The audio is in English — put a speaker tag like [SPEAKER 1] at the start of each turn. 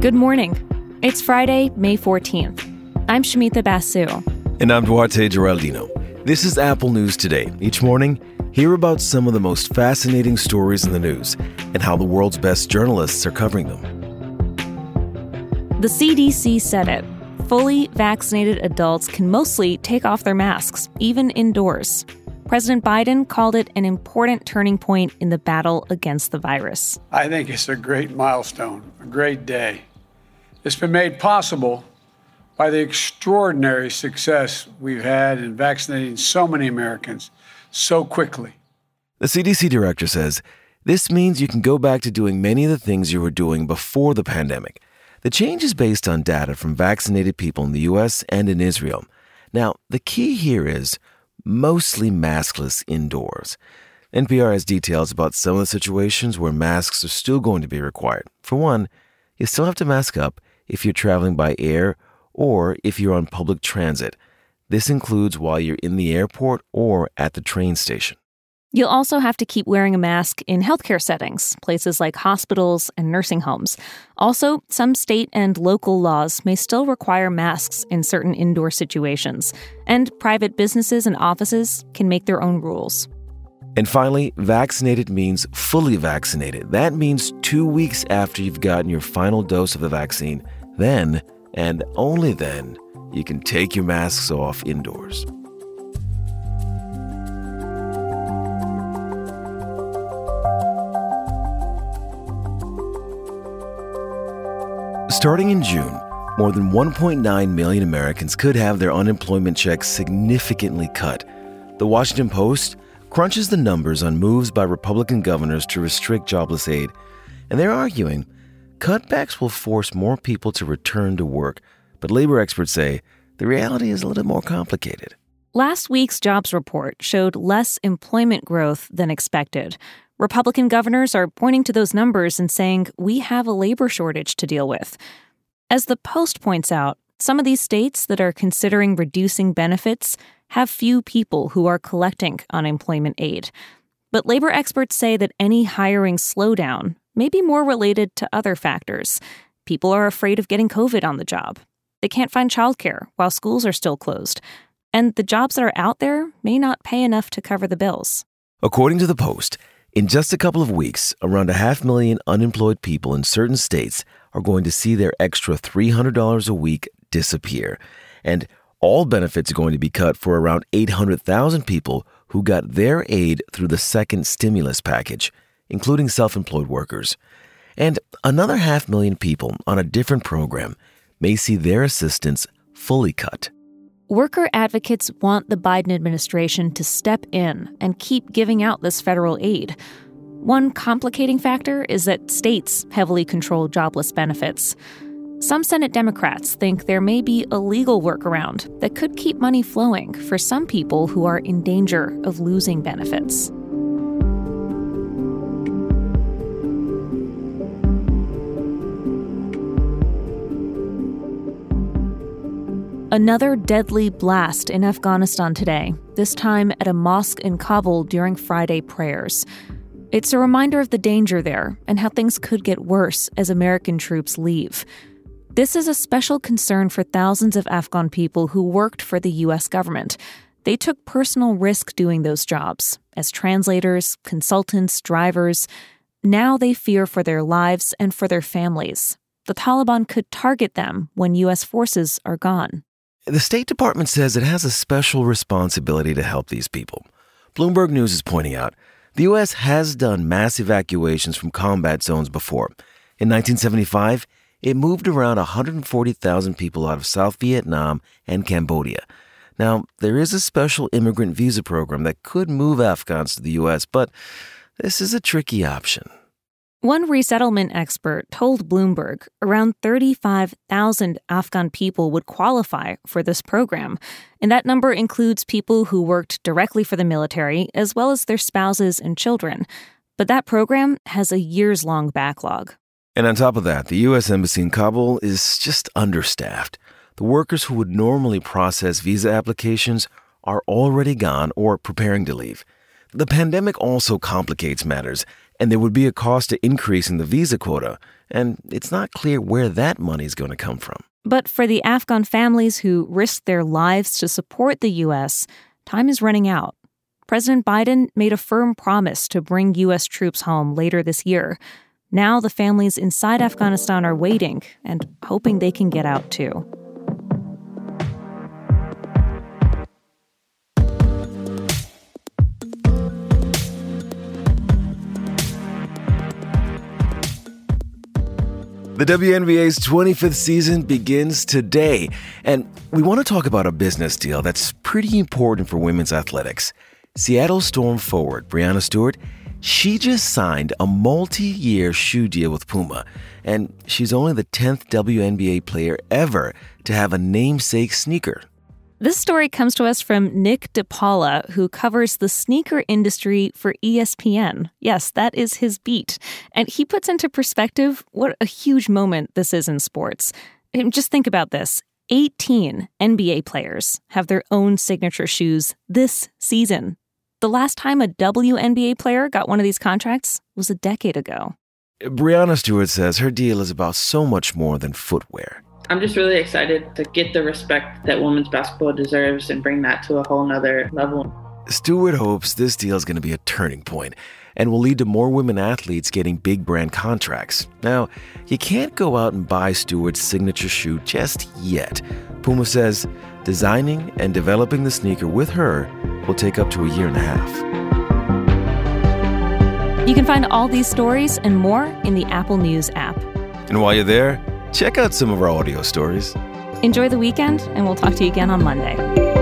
[SPEAKER 1] Good morning. It's Friday, May 14th. I'm Shamita Basu.
[SPEAKER 2] And I'm Duarte Geraldino. This is Apple News Today. Each morning, hear about some of the most fascinating stories in the news and how the world's best journalists are covering them.
[SPEAKER 1] The CDC said it. Fully vaccinated adults can mostly take off their masks, even indoors. President Biden called it an important turning point in the battle against the virus.
[SPEAKER 3] I think it's a great milestone, a great day. It's been made possible by the extraordinary success we've had in vaccinating so many Americans so quickly.
[SPEAKER 2] The CDC director says this means you can go back to doing many of the things you were doing before the pandemic. The change is based on data from vaccinated people in the US and in Israel. Now, the key here is mostly maskless indoors. NPR has details about some of the situations where masks are still going to be required. For one, you still have to mask up if you're traveling by air or if you're on public transit. This includes while you're in the airport or at the train station.
[SPEAKER 1] You'll also have to keep wearing a mask in healthcare settings, places like hospitals and nursing homes. Also, some state and local laws may still require masks in certain indoor situations, and private businesses and offices can make their own rules.
[SPEAKER 2] And finally, vaccinated means fully vaccinated. That means two weeks after you've gotten your final dose of the vaccine. Then, and only then, you can take your masks off indoors. Starting in June, more than 1.9 million Americans could have their unemployment checks significantly cut. The Washington Post crunches the numbers on moves by Republican governors to restrict jobless aid, and they're arguing cutbacks will force more people to return to work. But labor experts say the reality is a little more complicated.
[SPEAKER 1] Last week's jobs report showed less employment growth than expected. Republican governors are pointing to those numbers and saying, we have a labor shortage to deal with. As the Post points out, some of these states that are considering reducing benefits have few people who are collecting unemployment aid. But labor experts say that any hiring slowdown may be more related to other factors. People are afraid of getting COVID on the job. They can't find childcare while schools are still closed. And the jobs that are out there may not pay enough to cover the bills.
[SPEAKER 2] According to the Post, in just a couple of weeks, around a half million unemployed people in certain states are going to see their extra $300 a week disappear. And all benefits are going to be cut for around 800,000 people who got their aid through the second stimulus package, including self employed workers. And another half million people on a different program may see their assistance fully cut.
[SPEAKER 1] Worker advocates want the Biden administration to step in and keep giving out this federal aid. One complicating factor is that states heavily control jobless benefits. Some Senate Democrats think there may be a legal workaround that could keep money flowing for some people who are in danger of losing benefits. Another deadly blast in Afghanistan today, this time at a mosque in Kabul during Friday prayers. It's a reminder of the danger there and how things could get worse as American troops leave. This is a special concern for thousands of Afghan people who worked for the U.S. government. They took personal risk doing those jobs as translators, consultants, drivers. Now they fear for their lives and for their families. The Taliban could target them when U.S. forces are gone.
[SPEAKER 2] The State Department says it has a special responsibility to help these people. Bloomberg News is pointing out the U.S. has done mass evacuations from combat zones before. In 1975, it moved around 140,000 people out of South Vietnam and Cambodia. Now, there is a special immigrant visa program that could move Afghans to the U.S., but this is a tricky option.
[SPEAKER 1] One resettlement expert told Bloomberg around 35,000 Afghan people would qualify for this program, and that number includes people who worked directly for the military as well as their spouses and children. But that program has a years long backlog.
[SPEAKER 2] And on top of that, the U.S. Embassy in Kabul is just understaffed. The workers who would normally process visa applications are already gone or preparing to leave. The pandemic also complicates matters And there would be a cost to increasing the visa quota, and it's not clear where that money is going to come from.
[SPEAKER 1] But for the Afghan families who risked their lives to support the U.S., time is running out. President Biden made a firm promise to bring U.S. troops home later this year. Now the families inside Afghanistan are waiting and hoping they can get out too.
[SPEAKER 2] The WNBA's 25th season begins today, and we want to talk about a business deal that's pretty important for women's athletics. Seattle Storm forward Breanna Stewart, she just signed a multi year shoe deal with Puma, and she's only the 10th WNBA player ever to have a namesake sneaker.
[SPEAKER 1] This story comes to us from Nick DePaula, who covers the sneaker industry for ESPN. Yes, that is his beat. And he puts into perspective what a huge moment this is in sports. Just think about this 18 NBA players have their own signature shoes this season. The last time a WNBA player got one of these contracts was a decade ago.
[SPEAKER 2] Breanna Stewart says her deal is about so much more than footwear.
[SPEAKER 4] I'm just really excited to get the respect that women's basketball deserves and bring that to a whole nother level.
[SPEAKER 2] Stewart hopes this deal is going to be a turning point and will lead to more women athletes getting big brand contracts. Now, you can't go out and buy Stewart's signature shoe just yet. Puma says designing and developing the sneaker with her will take up to a year and a half.
[SPEAKER 1] You can find all these stories and more in the Apple News app.
[SPEAKER 2] And while you're there, check out some of our audio stories.
[SPEAKER 1] Enjoy the weekend, and we'll talk to you again on Monday.